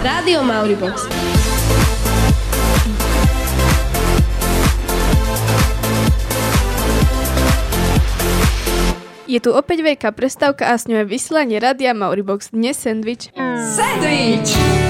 Rádio Mauribox. Je tu opäť veľká prestávka a s ňou je vysielanie Rádia Mauribox. Dnes sandwich. Sandwich!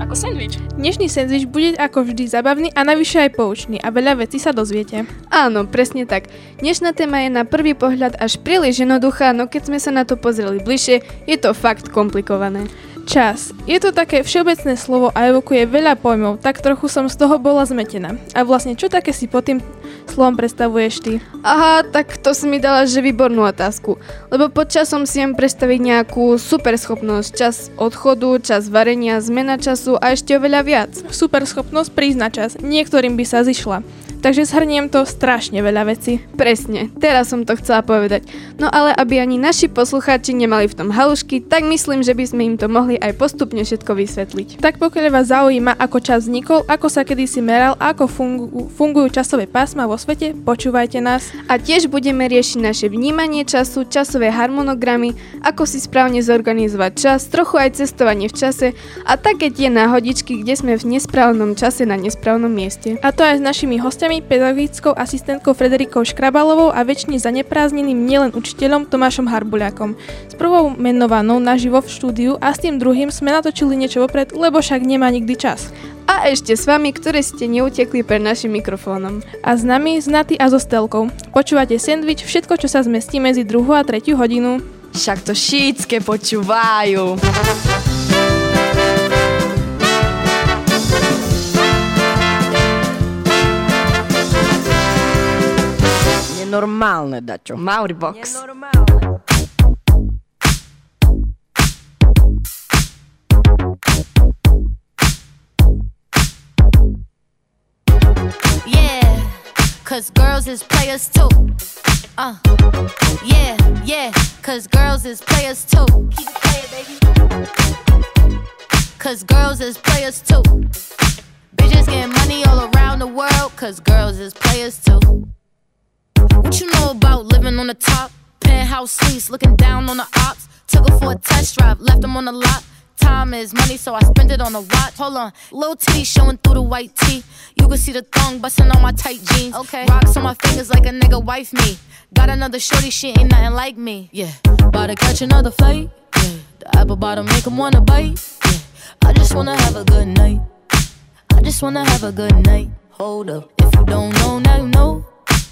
Ako sandwich. Dnešný sendvič bude ako vždy zabavný a navyše aj poučný a veľa vecí sa dozviete. Áno, presne tak. Dnešná téma je na prvý pohľad až príliš jednoduchá, no keď sme sa na to pozreli bližšie, je to fakt komplikované. Čas. Je to také všeobecné slovo a evokuje veľa pojmov, tak trochu som z toho bola zmetená. A vlastne čo také si pod tým slovom predstavuješ ty? Aha, tak to si mi dala, že výbornú otázku. Lebo pod časom si viem predstaviť nejakú super schopnosť, čas odchodu, čas varenia, zmena času a ešte oveľa viac. Super schopnosť prísť na čas. Niektorým by sa zišla. Takže zhrniem to strašne veľa vecí. Presne, teraz som to chcela povedať. No ale aby ani naši poslucháči nemali v tom halušky, tak myslím, že by sme im to mohli aj postupne všetko vysvetliť. Tak pokiaľ vás zaujíma, ako čas vznikol, ako sa kedysi meral ako fungu- fungujú časové pásma vo svete, počúvajte nás. A tiež budeme riešiť naše vnímanie času, časové harmonogramy, ako si správne zorganizovať čas, trochu aj cestovanie v čase a také tie náhodičky, kde sme v nesprávnom čase na nesprávnom mieste. A to aj s našimi hostiami, pedagogickou asistentkou Frederikou Škrabalovou a väčšine zaneprázdneným nielen učiteľom Tomášom Harbuľakom. S prvou menovanou naživo v štúdiu a s tým druhým sme natočili niečo vopred, lebo však nemá nikdy čas. A ešte s vami, ktoré ste neutekli pred našim mikrofónom. A s nami, s Naty a so Stelkou. Počúvate sendvič, všetko, čo sa zmestí medzi 2 a 3 hodinu. Však to šítske počúvajú. Nenormálne, Dačo. Mauribox. Yeah, cause girls is players too. Uh, yeah, yeah, cause girls is players too. Keep it playing, baby. Cause girls is players too. Bitches getting money all around the world, cause girls is players too. What you know about living on the top? Penthouse suites, looking down on the ops. Took her for a test drive, left them on the lot. Time is money, so I spend it on a watch. Hold on, little titty showing through the white tee. You can see the thong busting on my tight jeans. Okay, rocks on my fingers like a nigga wife me. Got another shorty, she ain't nothing like me. Yeah, about to catch another flight. Yeah, the apple bottom make 'em wanna bite. Yeah, I just wanna have a good night. I just wanna have a good night. Hold up, if you don't know, now you know.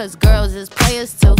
cause girls is players too.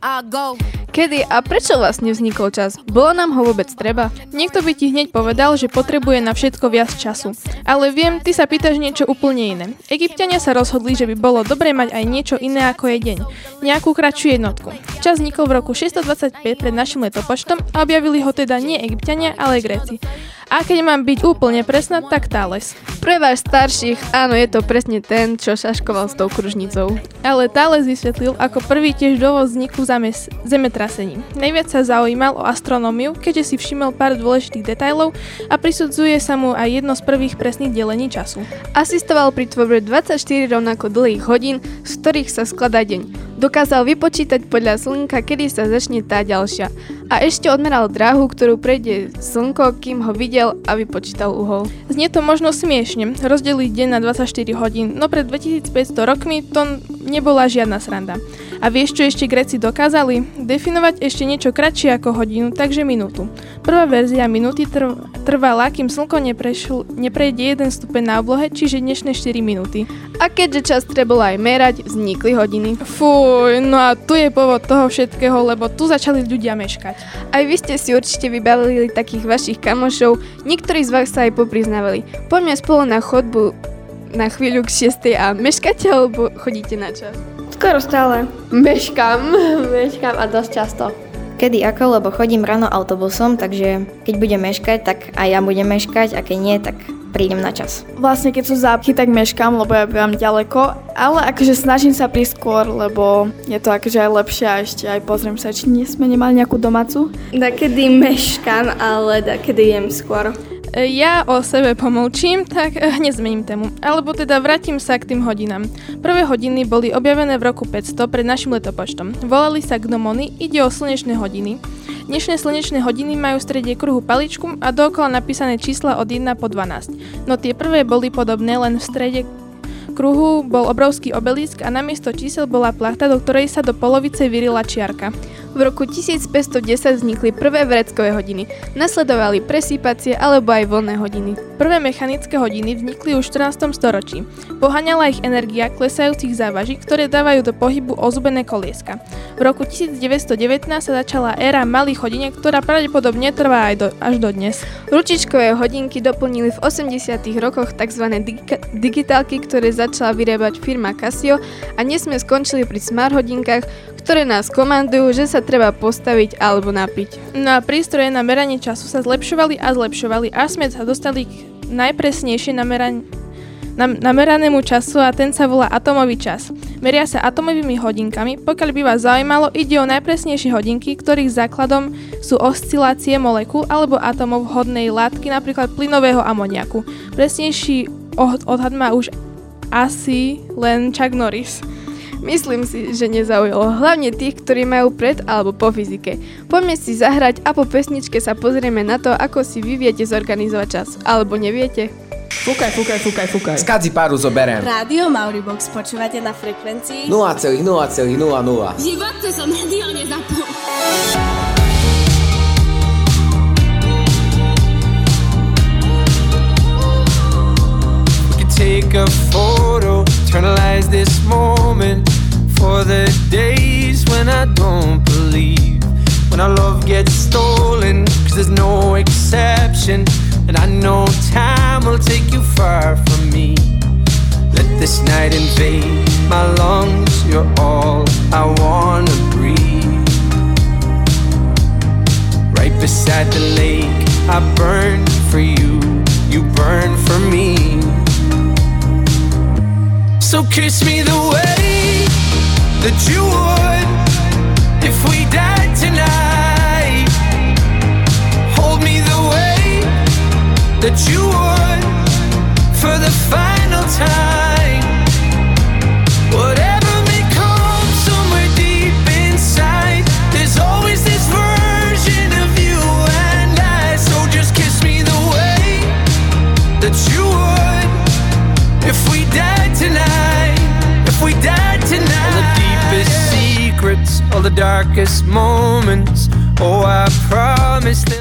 I go. Kedy a prečo vlastne vznikol čas? Bolo nám ho vôbec treba? Niekto by ti hneď povedal, že potrebuje na všetko viac času. Ale viem, ty sa pýtaš niečo úplne iné. Egyptiania sa rozhodli, že by bolo dobre mať aj niečo iné ako je deň. Nejakú kratšiu jednotku. Čas vznikol v roku 625 pred našim letopočtom a objavili ho teda nie Egyptiania, ale Gréci. A keď mám byť úplne presná, tak Thales. Pre vás starších, áno, je to presne ten, čo šaškoval s tou kružnicou. Ale Thales vysvetlil ako prvý tiež dôvod vzniku zames- zemetrasení. Najviac sa zaujímal o astronómiu, keďže si všimol pár dôležitých detailov a prisudzuje sa mu aj jedno z prvých presných delení času. Asistoval pri tvorbe 24 rovnako dlhých hodín, z ktorých sa skladá deň. Dokázal vypočítať podľa slnka, kedy sa začne tá ďalšia. A ešte odmeral dráhu, ktorú prejde slnko, kým ho videl a vypočítal uhol. Znie to možno smiešne, rozdeliť deň na 24 hodín, no pred 2500 rokmi to nebola žiadna sranda. A vieš, čo ešte Gréci dokázali? Definovať ešte niečo kratšie ako hodinu, takže minútu. Prvá verzia minúty trv- trvala, kým slnko neprešl- neprejde jeden stupeň na oblohe, čiže dnešné 4 minúty. A keďže čas trebalo aj merať, vznikli hodiny. Fuj, no a tu je povod toho všetkého, lebo tu začali ľudia meškať. Aj vy ste si určite vybavili takých vašich kamošov, niektorí z vás sa aj popriznávali. Poďme spolu na chodbu na chvíľu k 6. a meškáte alebo chodíte na čas? Skoro stále. Meškám, meškám a dosť často. Kedy ako, lebo chodím ráno autobusom, takže keď budem meškať, tak aj ja budem meškať a keď nie, tak prídem na čas. Vlastne keď sú zápchy, tak meškám, lebo ja bývam ďaleko, ale akože snažím sa prísť skôr, lebo je to akože aj lepšie a ešte aj pozriem sa, či nie sme nemali nejakú domácu. Dakedy meškám, ale dakedy jem skôr. Ja o sebe pomlčím, tak hneď zmením tému. Alebo teda vrátim sa k tým hodinám. Prvé hodiny boli objavené v roku 500 pred našim letopočtom. Volali sa gnomony, ide o slnečné hodiny. Dnešné slnečné hodiny majú v strede kruhu paličku a dookola napísané čísla od 1 po 12. No tie prvé boli podobné, len v strede kruhu bol obrovský obelisk a namiesto čísel bola plachta, do ktorej sa do polovice vyrila čiarka. V roku 1510 vznikli prvé vreckové hodiny, nasledovali presýpacie alebo aj voľné hodiny. Prvé mechanické hodiny vznikli už v 14. storočí. Poháňala ich energia klesajúcich závaží, ktoré dávajú do pohybu ozubené kolieska. V roku 1919 sa začala éra malých hodiniek, ktorá pravdepodobne trvá aj do, až do dnes. Ručičkové hodinky doplnili v 80. rokoch tzv. Digi- digitálky, ktoré začala vyrábať firma Casio a dnes sme skončili pri smart hodinkách, ktoré nás komandujú, že sa treba postaviť alebo napiť. No a prístroje na meranie času sa zlepšovali a zlepšovali, až sme sa dostali k najpresnejšie nameran- nam- nameranému času a ten sa volá atomový čas. Meria sa atomovými hodinkami, pokiaľ by vás zaujímalo, ide o najpresnejšie hodinky, ktorých základom sú oscilácie molekúl alebo atomov hodnej látky, napríklad plynového amoniaku. Presnejší odhad má už asi len Chuck Norris. Myslím si, že nezaujalo hlavne tých, ktorí majú pred alebo po fyzike. Poďme si zahrať a po pesničke sa pozrieme na to, ako si vy viete zorganizovať čas. Alebo neviete? Fúkaj, fúkaj, fúkaj, fúkaj. Skadzi páru zoberiem. Rádio Mauribox počúvate na frekvencii 0,0,00. V živote som radio nezapol. take a when I don't believe. When our love gets stolen, cause there's no exception. And I know time will take you far from me. Let this night invade my lungs, you're all I wanna breathe. Right beside the lake, I burn for you, you burn for me. So kiss me the way that you would that you would for the final time.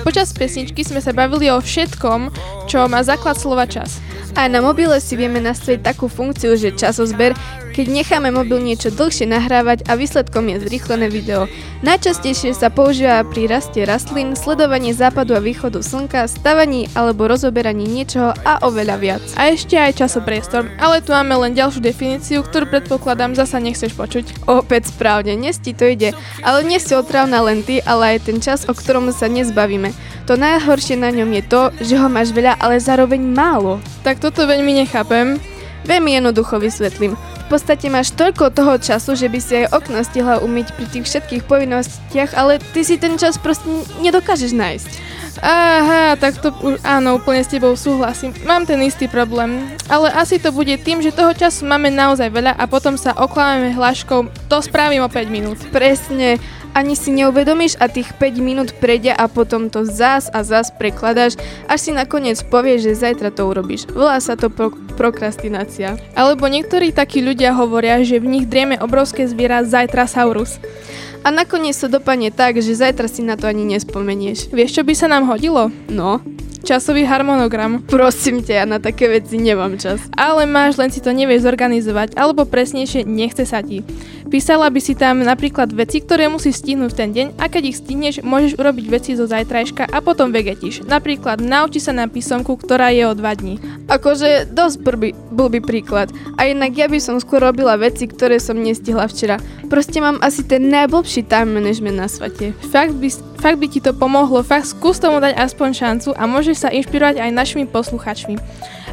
Počas pesničky sme sa bavili o všetkom, čo má základ slova čas. Aj na mobile si vieme nastaviť takú funkciu, že časozber, keď necháme mobil niečo dlhšie nahrávať a výsledkom je zrýchlené video. Najčastejšie sa používa pri raste rastlín, sledovaní západu a východu slnka, stavaní alebo rozoberaní niečoho a oveľa viac. A ešte aj časopriestor, ale tu máme len ďalšiu definíciu, ktorú predpokladám zasa nechceš počuť. Opäť správne, dnes ti to ide, ale nie si otrávna len ty, ale aj ten čas, o ktorom sa nezbavíme. To najhoršie na ňom je to, že ho máš veľa, ale zároveň málo. Tak toto veľmi nechápem. Veľmi jednoducho vysvetlím. Podstate máš toľko toho času, že by si aj okno stihla umyť pri tých všetkých povinnostiach, ale ty si ten čas proste nedokážeš nájsť. Aha, tak to už áno, úplne s tebou súhlasím. Mám ten istý problém, ale asi to bude tým, že toho času máme naozaj veľa a potom sa oklámeme hláškou, to spravím o 5 minút. Presne, ani si neuvedomíš a tých 5 minút prejde a potom to zás a zás prekladáš, až si nakoniec povieš, že zajtra to urobíš. Volá sa to pro- prokrastinácia. Alebo niektorí takí ľudia hovoria, že v nich drieme obrovské zviera Zajtrasaurus. A nakoniec to dopadne tak, že zajtra si na to ani nespomenieš. Vieš, čo by sa nám hodilo? No, Časový harmonogram. prosím ťa, ja na také veci nemám čas. Ale máš, len si to nevieš zorganizovať, alebo presnejšie nechce sa ti. Písala by si tam napríklad veci, ktoré musíš stihnúť v ten deň a keď ich stihneš, môžeš urobiť veci zo zajtrajška a potom vegetíš. Napríklad nauči sa na písomku, ktorá je o dva dní. Akože dosť blbý, bol by príklad. A inak ja by som skôr robila veci, ktoré som nestihla včera. Proste mám asi ten najblbší time management na svete. Fakt by, fakt by ti to pomohlo, fakt skús tomu dať aspoň šancu a môžeš sa inšpirovať aj našimi posluchačmi.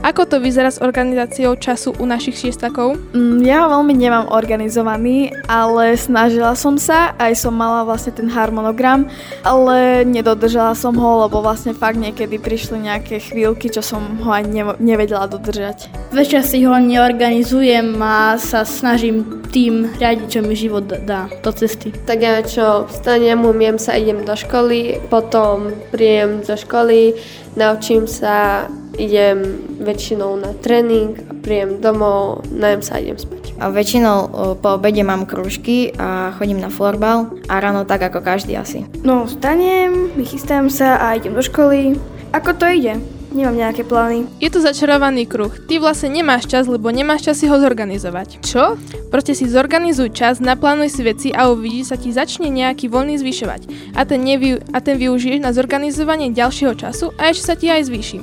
Ako to vyzerá s organizáciou času u našich šiestakov? Mm, ja ho veľmi nemám organizovaný, ale snažila som sa, aj som mala vlastne ten harmonogram, ale nedodržala som ho, lebo vlastne fakt niekedy prišli nejaké chvíľky, čo som ho aj ne- nevedela dodržať. Večer si ho neorganizujem a sa snažím tým riadiť, čo mi život dá do cesty. Tak ja čo, vstanem, umiem sa, idem do školy, potom príjem do školy, naučím sa, idem väčšinou na tréning, príjem domov, najem sa a idem spať. A väčšinou po obede mám krúžky a chodím na florbal a ráno tak ako každý asi. No, vstanem, vychystám sa a idem do školy. Ako to ide? Nemám nejaké plány. Je to začarovaný kruh. Ty vlastne nemáš čas, lebo nemáš čas si ho zorganizovať. Čo? Proste si zorganizuj čas, naplánuj si veci a uvidíš, sa ti začne nejaký voľný zvyšovať. A ten, nevy, a ten využiješ na zorganizovanie ďalšieho času a ešte sa ti aj zvýši.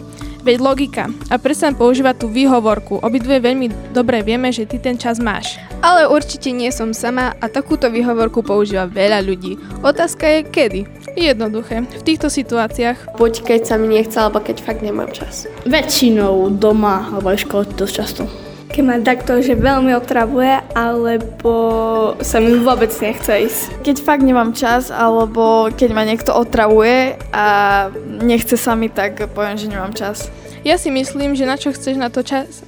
Veď logika. A prestaň používať tú výhovorku. Obidve veľmi dobre vieme, že ty ten čas máš. Ale určite nie som sama a takúto výhovorku používa veľa ľudí. Otázka je kedy. Jednoduché. V týchto situáciách. Buď keď sa mi nechce, alebo keď fakt nemám čas. Väčšinou doma alebo aj škole dosť často. Keď ma takto, že veľmi otravuje, alebo sa mi vôbec nechce ísť. Keď fakt nemám čas, alebo keď ma niekto otravuje a nechce sa mi, tak poviem, že nemám čas. Ja si myslím, že na čo chceš na to čas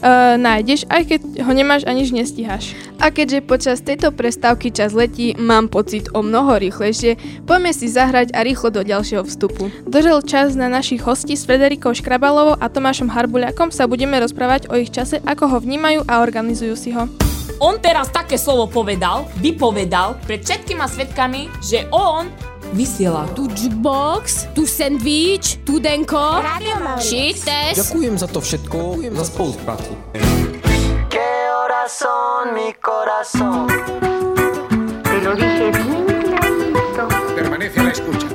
uh, nájdeš, aj keď ho nemáš a nič nestíhaš. A keďže počas tejto prestávky čas letí, mám pocit o mnoho rýchlejšie, poďme si zahrať a rýchlo do ďalšieho vstupu. Dožel čas na našich hostí s Frederikou Škrabalovou a Tomášom Harbuľakom sa budeme rozprávať o ich čase, ako ho vnímajú a organizujú si ho. On teraz také slovo povedal, vypovedal pred všetkými svetkami, že on vysiela. Tu jukebox, tu sandwich, tu denko, shit test. Ďakujem za to všetko, ďakujem za spoluprácu. ¿Qué horas son, mi corazón? Te lo dije bien clarito. Permanece a la escucha.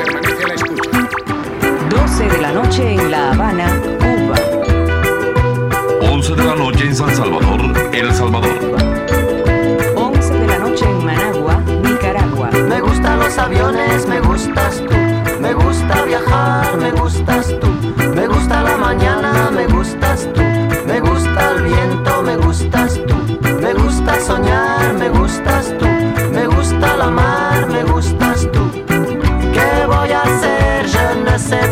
Permanece a la escucha. 12 de la noche en La Habana, Cuba. 11 de la noche en San Salvador, El Salvador. Soñar, me gustas tú. Me gusta la mar, me gustas tú. ¿Qué voy a hacer? Je ne sais.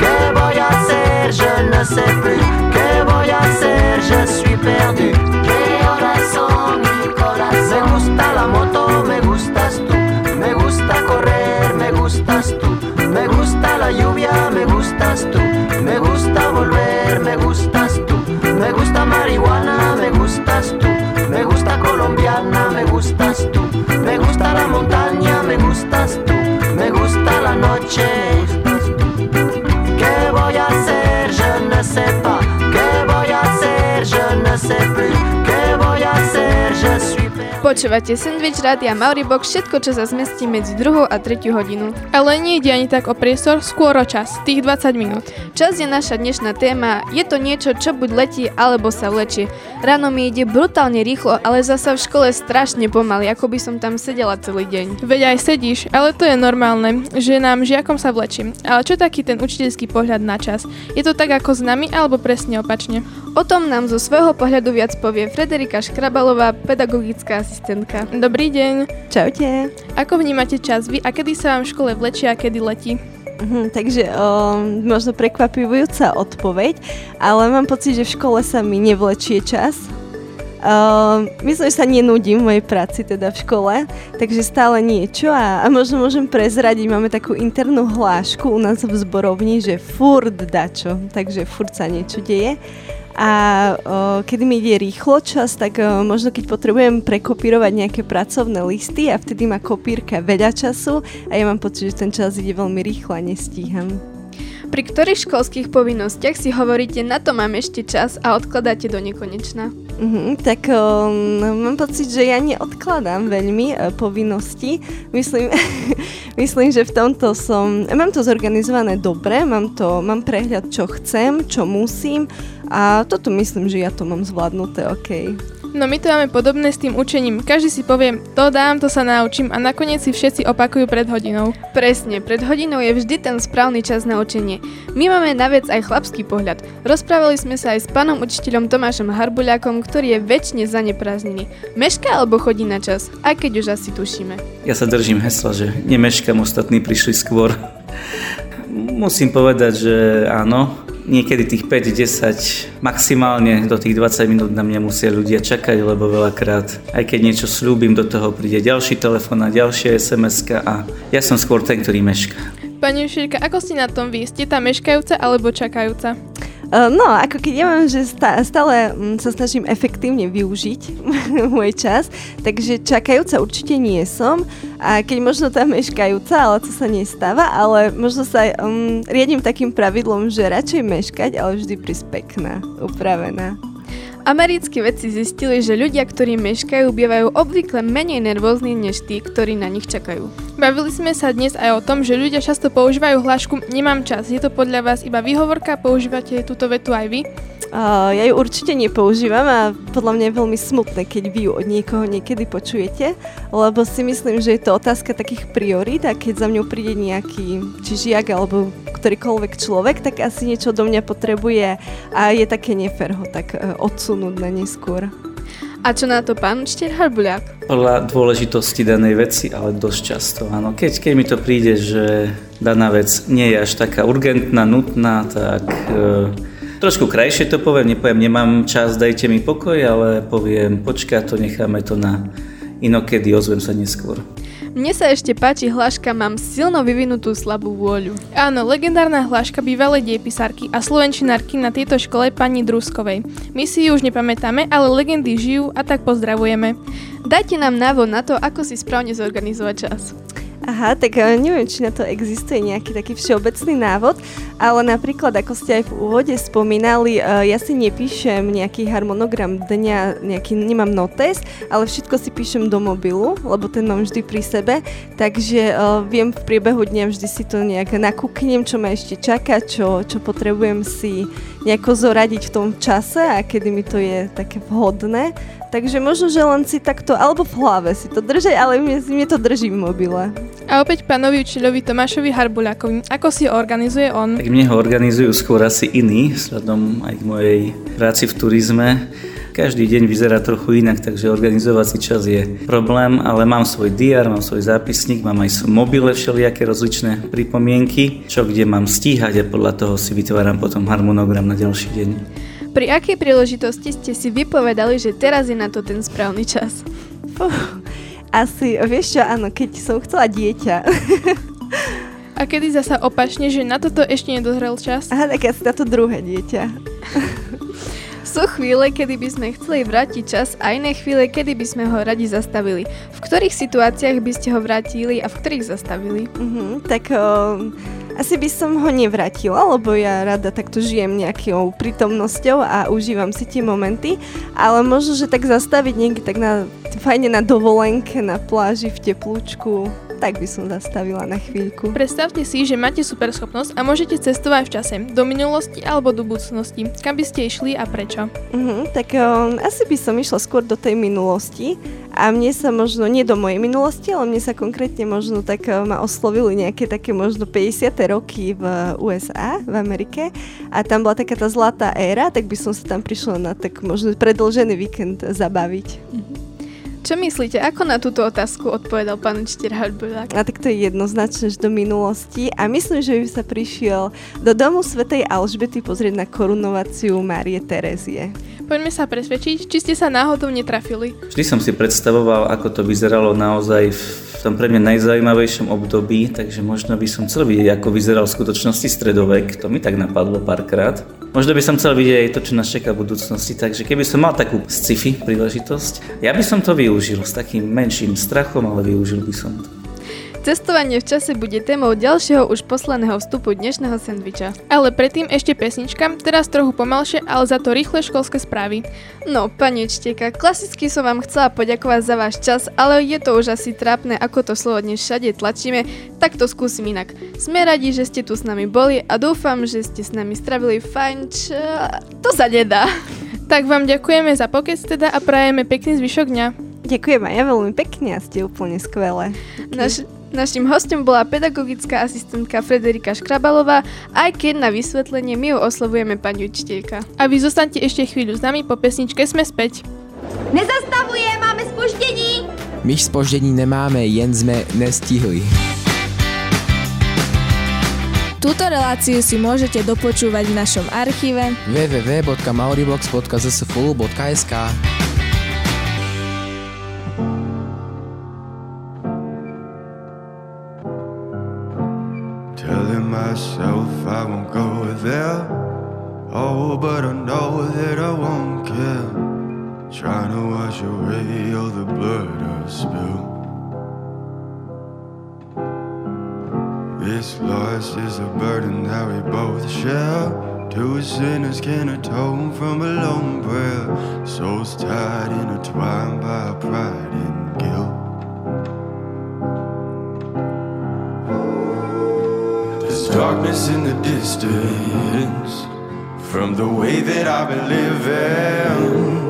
¿Qué voy a hacer? Je ne sais plus. ¿Qué voy a hacer? Je suis perdu. ¿Qué horas son, mi corazón? Me gusta la moto, me gustas tú. Me gusta correr, me gustas tú. Me gusta la lluvia, me gustas tú. Me gusta volver, me gustas tú. Me gusta marihuana, me gustas tú. Počúvate Sandwich Rádia Mauribox, všetko, čo sa zmestí medzi druhou a tretiu hodinu. Ale nejde ani tak o priestor, skôr o čas, tých 20 minút. Čas je naša dnešná téma, je to niečo, čo buď letí, alebo sa vlečie. Ráno mi ide brutálne rýchlo, ale zasa v škole strašne pomaly, ako by som tam sedela celý deň. Veď aj sedíš, ale to je normálne, že nám žiakom sa vlečí. Ale čo taký ten učiteľský pohľad na čas? Je to tak ako s nami, alebo presne opačne? O tom nám zo svojho pohľadu viac povie Frederika Škrabalová, pedagogická asistentka. Dobrý deň. Čaute. Ako vnímate čas vy a kedy sa vám v škole vlečie a kedy letí? Mhm, takže o, možno prekvapujúca odpoveď, ale mám pocit, že v škole sa mi nevlečie čas. Uh, myslím, že sa nenudím v mojej práci teda v škole, takže stále niečo a, a možno môžem prezradiť, máme takú internú hlášku u nás v zborovni, že furt dačo, takže furt sa niečo deje. A o, kedy mi ide rýchlo čas, tak o, možno keď potrebujem prekopírovať nejaké pracovné listy a vtedy má kopírka veľa času a ja mám pocit, že ten čas ide veľmi rýchlo a nestíham. Pri ktorých školských povinnostiach si hovoríte, na to mám ešte čas a odkladáte do nekonečna? Uh-huh, tak um, mám pocit, že ja neodkladám veľmi uh, povinnosti. Myslím, myslím, že v tomto som... Mám to zorganizované dobre, mám, to, mám prehľad, čo chcem, čo musím a toto myslím, že ja to mám zvládnuté OK. No my to máme podobné s tým učením. Každý si povie, to dám, to sa naučím a nakoniec si všetci opakujú pred hodinou. Presne, pred hodinou je vždy ten správny čas na učenie. My máme na vec aj chlapský pohľad. Rozprávali sme sa aj s pánom učiteľom Tomášom Harbuľákom, ktorý je väčšine zaneprázdnený. Meška alebo chodí na čas, aj keď už asi tušíme. Ja sa držím hesla, že nemeškam, ostatní prišli skôr. Musím povedať, že áno, niekedy tých 5-10, maximálne do tých 20 minút na mňa musia ľudia čakať, lebo veľakrát, aj keď niečo slúbim, do toho príde ďalší telefón a ďalšia sms a ja som skôr ten, ktorý mešká. Pani Ušírka, ako ste na tom vy? Ste tá meškajúca alebo čakajúca? Uh, no, ako keď ja mám, že stále mm, sa snažím efektívne využiť môj čas, takže čakajúca určite nie som a keď možno tam meškajúca, ale to sa nestáva, ale možno sa um, riadím takým pravidlom, že radšej meškať, ale vždy prísť pekná, upravená. Americkí vedci zistili, že ľudia, ktorí meškajú, bývajú obvykle menej nervózni než tí, ktorí na nich čakajú. Bavili sme sa dnes aj o tom, že ľudia často používajú hlášku nemám čas. Je to podľa vás iba výhovorka? Používate túto vetu aj vy? Uh, ja ju určite nepoužívam a podľa mňa je veľmi smutné, keď vy ju od niekoho niekedy počujete, lebo si myslím, že je to otázka takých priorít a keď za mňou príde nejaký či žiak alebo ktorýkoľvek človek, tak asi niečo do mňa potrebuje a je také nefér ho tak uh, odsunúť na neskôr. A čo na to pán učiteľ Harbuliak? Podľa dôležitosti danej veci, ale dosť často, áno. Keď, keď mi to príde, že daná vec nie je až taká urgentná, nutná, tak uh, Trošku krajšie to poviem, nepoviem, nemám čas, dajte mi pokoj, ale poviem, počká to, necháme to na inokedy, ozvem sa neskôr. Mne sa ešte páči hláška Mám silno vyvinutú slabú vôľu. Áno, legendárna hláška bývalej diepisárky a slovenčinárky na tejto škole pani Druskovej. My si ju už nepamätáme, ale legendy žijú a tak pozdravujeme. Dajte nám návod na to, ako si správne zorganizovať čas. Aha, tak eh, neviem, či na to existuje nejaký taký všeobecný návod, ale napríklad, ako ste aj v úvode spomínali, eh, ja si nepíšem nejaký harmonogram dňa, nejaký, nemám notes, ale všetko si píšem do mobilu, lebo ten mám vždy pri sebe, takže uh, viem v priebehu dňa vždy si to nejak nakúknem, čo ma ešte čaká, čo, čo potrebujem si nejako zoradiť v tom čase a kedy mi to je také vhodné. Takže možno, že len si takto, alebo v hlave si to držať, ale mne, mne to drží v mobile. A opäť pánovi učiteľovi Tomášovi Harbuľakovi, ako si organizuje on? Tak mne ho organizujú skôr asi iní, vzhľadom aj k mojej práci v turizme. Každý deň vyzerá trochu inak, takže organizovať si čas je problém, ale mám svoj diár, mám svoj zápisník, mám aj v mobile všelijaké rozličné pripomienky, čo kde mám stíhať a podľa toho si vytváram potom harmonogram na ďalší deň. Pri akej príležitosti ste si vypovedali, že teraz je na to ten správny čas? Fuh, asi, vieš čo, áno, keď som chcela dieťa. A kedy zasa opačne, že na toto ešte nedozrel čas? Aha, tak asi na to druhé dieťa. Sú chvíle, kedy by sme chceli vrátiť čas a iné chvíle, kedy by sme ho radi zastavili. V ktorých situáciách by ste ho vrátili a v ktorých zastavili? Uh-huh, tak um, asi by som ho nevrátila, lebo ja rada takto žijem nejakou prítomnosťou a užívam si tie momenty, ale možno, že tak zastaviť niekde tak na, fajne na dovolenke, na pláži, v teplúčku, tak by som zastavila na chvíľku. Predstavte si, že máte super schopnosť a môžete cestovať v čase, do minulosti alebo do budúcnosti. Kam by ste išli a prečo? Uh-huh, tak um, asi by som išla skôr do tej minulosti a mne sa možno, nie do mojej minulosti, ale mne sa konkrétne možno tak uh, ma oslovili nejaké také možno 50. roky v USA, v Amerike a tam bola taká tá zlatá éra, tak by som sa tam prišla na tak možno predlžený víkend zabaviť. Uh-huh. Čo myslíte, ako na túto otázku odpovedal pán učiteľ Harbulák? A tak to je jednoznačne do minulosti a myslím, že by sa prišiel do domu Svetej Alžbety pozrieť na korunováciu Márie Terezie. Poďme sa presvedčiť, či ste sa náhodou netrafili. Vždy som si predstavoval, ako to vyzeralo naozaj v tom pre mňa najzaujímavejšom období, takže možno by som chcel vidieť, ako vyzeral v skutočnosti stredovek. To mi tak napadlo párkrát. Možno by som chcel vidieť aj to, čo nás čaká v budúcnosti, takže keby som mal takú sci-fi príležitosť, ja by som to využil s takým menším strachom, ale využil by som to. Cestovanie v čase bude témou ďalšieho už posledného vstupu dnešného sendviča. Ale predtým ešte pesnička, teraz trochu pomalšie, ale za to rýchle školské správy. No, pani učiteľka, klasicky som vám chcela poďakovať za váš čas, ale je to už asi trápne, ako to slovo dnes všade tlačíme, tak to skúsim inak. Sme radi, že ste tu s nami boli a dúfam, že ste s nami stravili fajn č... To sa nedá. Tak vám ďakujeme za pokec teda a prajeme pekný zvyšok dňa. Ďakujem aj ja veľmi pekne a ste úplne skvelé. Naš, našim hostom bola pedagogická asistentka Frederika Škrabalová, aj keď na vysvetlenie my ju oslovujeme pani učiteľka. A vy zostaňte ešte chvíľu s nami, po pesničke sme späť. Nezastavuje, máme spoždění. My spoždění nemáme, jen jsme nestihli. Túto reláciu si môžete dopočúvať v našom archíve www.mauribox.zsfulu.sk I won't go there. Oh, but I know that I won't care. Trying to wash away all the blood I've spilled. This loss is a burden that we both share. Two sinners can atone from a lone prayer. Souls tied, intertwined by pride and guilt. Darkness in the distance from the way that I've been living,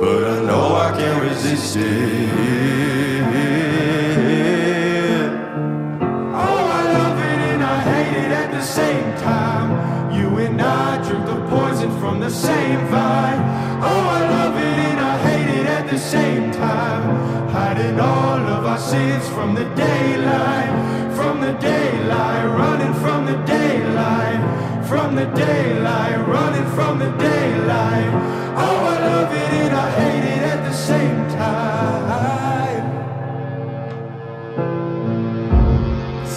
but I know I can't resist it. Oh, I love it and I hate it at the same time. You and I drink the poison from the same vine. Oh, I love it and I hate it at the same time. Hiding all of our sins from the daylight, the daylight, running from the daylight, from the daylight, running from the daylight. Oh, I love it and I hate it at the same time.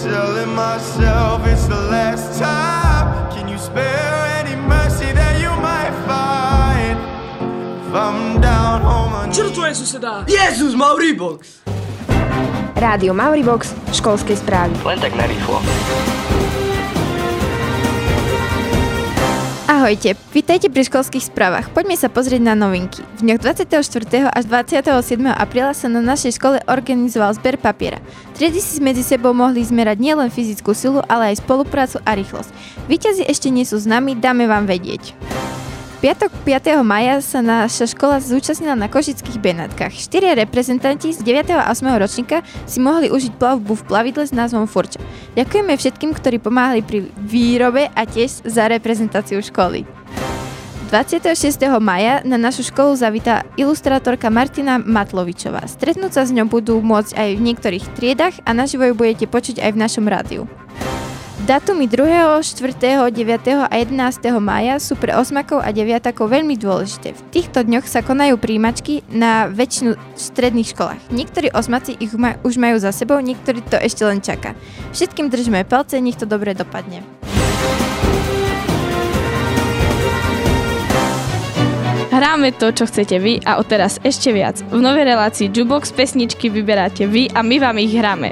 Telling myself it's the last time. Can you spare any mercy that you might find? If I'm down home, on my Čo to je suseda? Jezus, Mauribox! Rádio Mauribox, školské správy. Len tak narýchlo. Ahojte, vítajte pri školských správach. Poďme sa pozrieť na novinky. V dňoch 24. až 27. apríla sa na našej škole organizoval zber papiera. Triedy si medzi sebou mohli zmerať nielen fyzickú silu, ale aj spoluprácu a rýchlosť. Výťazí ešte nie sú s nami, dáme vám vedieť. Piatok 5. maja sa naša škola zúčastnila na Košických Benátkach. Štyria reprezentanti z 9. a 8. ročníka si mohli užiť plavbu v plavidle s názvom Furča. Ďakujeme všetkým, ktorí pomáhali pri výrobe a tiež za reprezentáciu školy. 26. maja na našu školu zavítá ilustrátorka Martina Matlovičová. Stretnúť sa s ňou budú môcť aj v niektorých triedach a naživo ju budete počuť aj v našom rádiu. Datumy 2., 4., 9. a 11. mája sú pre osmakov a deviatakov veľmi dôležité. V týchto dňoch sa konajú príjimačky na väčšinu stredných školách. Niektorí osmaci ich už majú za sebou, niektorí to ešte len čaká. Všetkým držíme palce, nech to dobre dopadne. Hráme to, čo chcete vy a odteraz ešte viac. V novej relácii Jubox pesničky vyberáte vy a my vám ich hráme.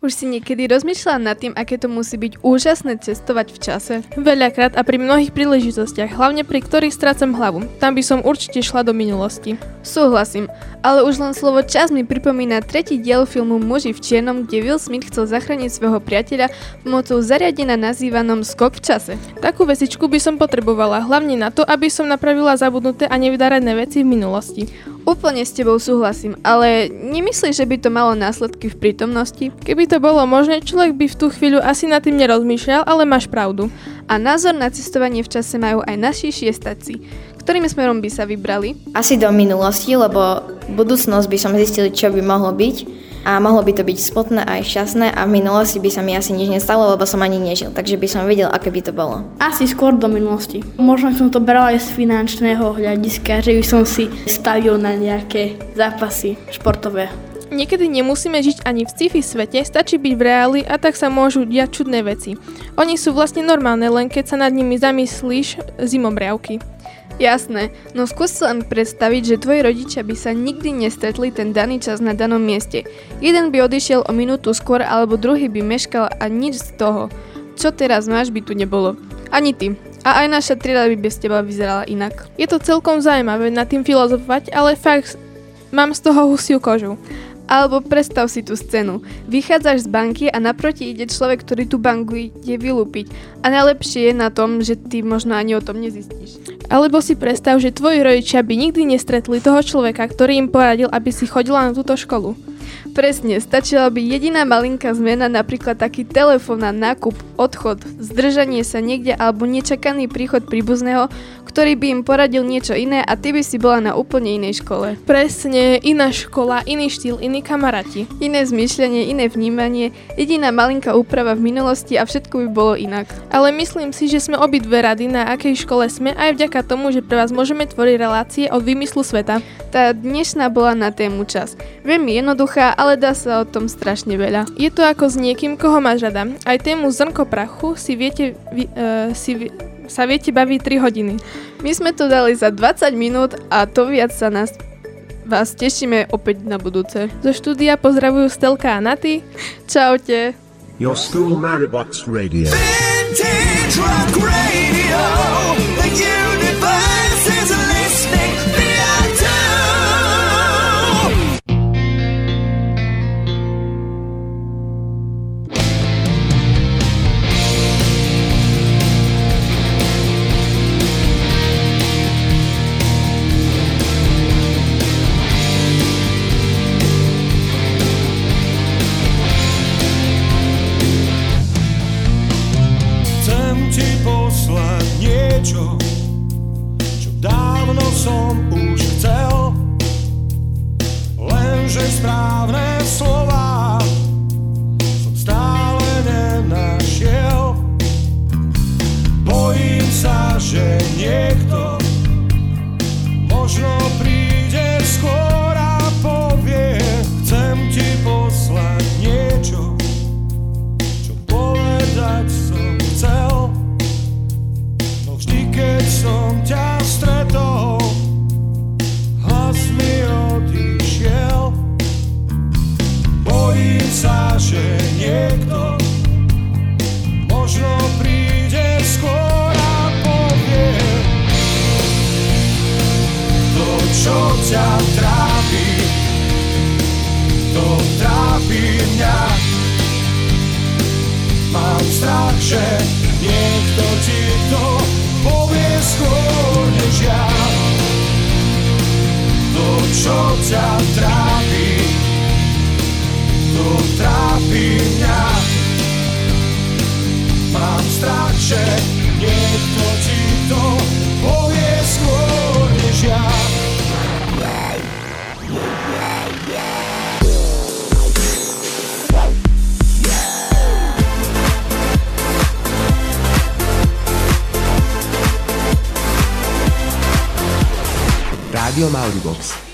Už si niekedy rozmýšľala nad tým, aké to musí byť úžasné cestovať v čase? Veľakrát a pri mnohých príležitostiach, hlavne pri ktorých strácam hlavu. Tam by som určite šla do minulosti. Súhlasím, ale už len slovo čas mi pripomína tretí diel filmu Muži v čiernom, kde Will Smith chcel zachrániť svojho priateľa pomocou zariadenia nazývanom skok v čase. Takú vesičku by som potrebovala, hlavne na to, aby som napravila zabudnuté a nevydarené veci v minulosti. Úplne s tebou súhlasím, ale nemyslíš, že by to malo následky v prítomnosti? Keby to bolo možné, človek by v tú chvíľu asi nad tým nerozmýšľal, ale máš pravdu. A názor na cestovanie v čase majú aj naši šiestaci. Ktorým smerom by sa vybrali? Asi do minulosti, lebo budúcnosť by som zistili, čo by mohlo byť. A mohlo by to byť spotné a aj šťastné a v minulosti by sa mi asi nič nestalo, lebo som ani nežil, takže by som vedel, aké by to bolo. Asi skôr do minulosti. Možno som to bral aj z finančného hľadiska, že by som si stavil na nejaké zápasy športové. Niekedy nemusíme žiť ani v sci-fi svete, stačí byť v reáli a tak sa môžu diať čudné veci. Oni sú vlastne normálne, len keď sa nad nimi zamyslíš zimobriavky. Jasné, no skús si len predstaviť, že tvoji rodičia by sa nikdy nestretli ten daný čas na danom mieste. Jeden by odišiel o minútu skôr, alebo druhý by meškal a nič z toho. Čo teraz máš, by tu nebolo. Ani ty. A aj naša trieda by bez teba vyzerala inak. Je to celkom zaujímavé nad tým filozofovať, ale fakt mám z toho husiu kožu. Alebo predstav si tú scénu. Vychádzaš z banky a naproti ide človek, ktorý tú banku ide vylúpiť. A najlepšie je na tom, že ty možno ani o tom nezistíš. Alebo si predstav, že tvoji rodičia by nikdy nestretli toho človeka, ktorý im poradil, aby si chodila na túto školu. Presne, stačila by jediná malinká zmena, napríklad taký telefón na nákup, odchod, zdržanie sa niekde alebo nečakaný príchod príbuzného, ktorý by im poradil niečo iné a ty by si bola na úplne inej škole. Presne, iná škola, iný štýl, iní kamaráti. Iné zmýšľanie, iné vnímanie, jediná malinká úprava v minulosti a všetko by bolo inak. Ale myslím si, že sme obidve rady, na akej škole sme, aj vďaka tomu, že pre vás môžeme tvoriť relácie od vymyslu sveta. Tá dnešná bola na tému čas. Veľmi jednoduchá, ale dá sa o tom strašne veľa. Je to ako s niekým, koho máš rada. Aj tému zrnko prachu si viete, vy, uh, si vy, sa viete baviť 3 hodiny. My sme to dali za 20 minút a to viac sa nás vás tešíme opäť na budúce. Zo štúdia pozdravujú Stelka a Naty. Čaute. Your school Maribox Radio. Vintage rock radio. The universe is listening. Že niekto ti to povie skôr než ja. To, čo ťa trápi To trápi mňa. Mám strach, že Rádio Mauribox.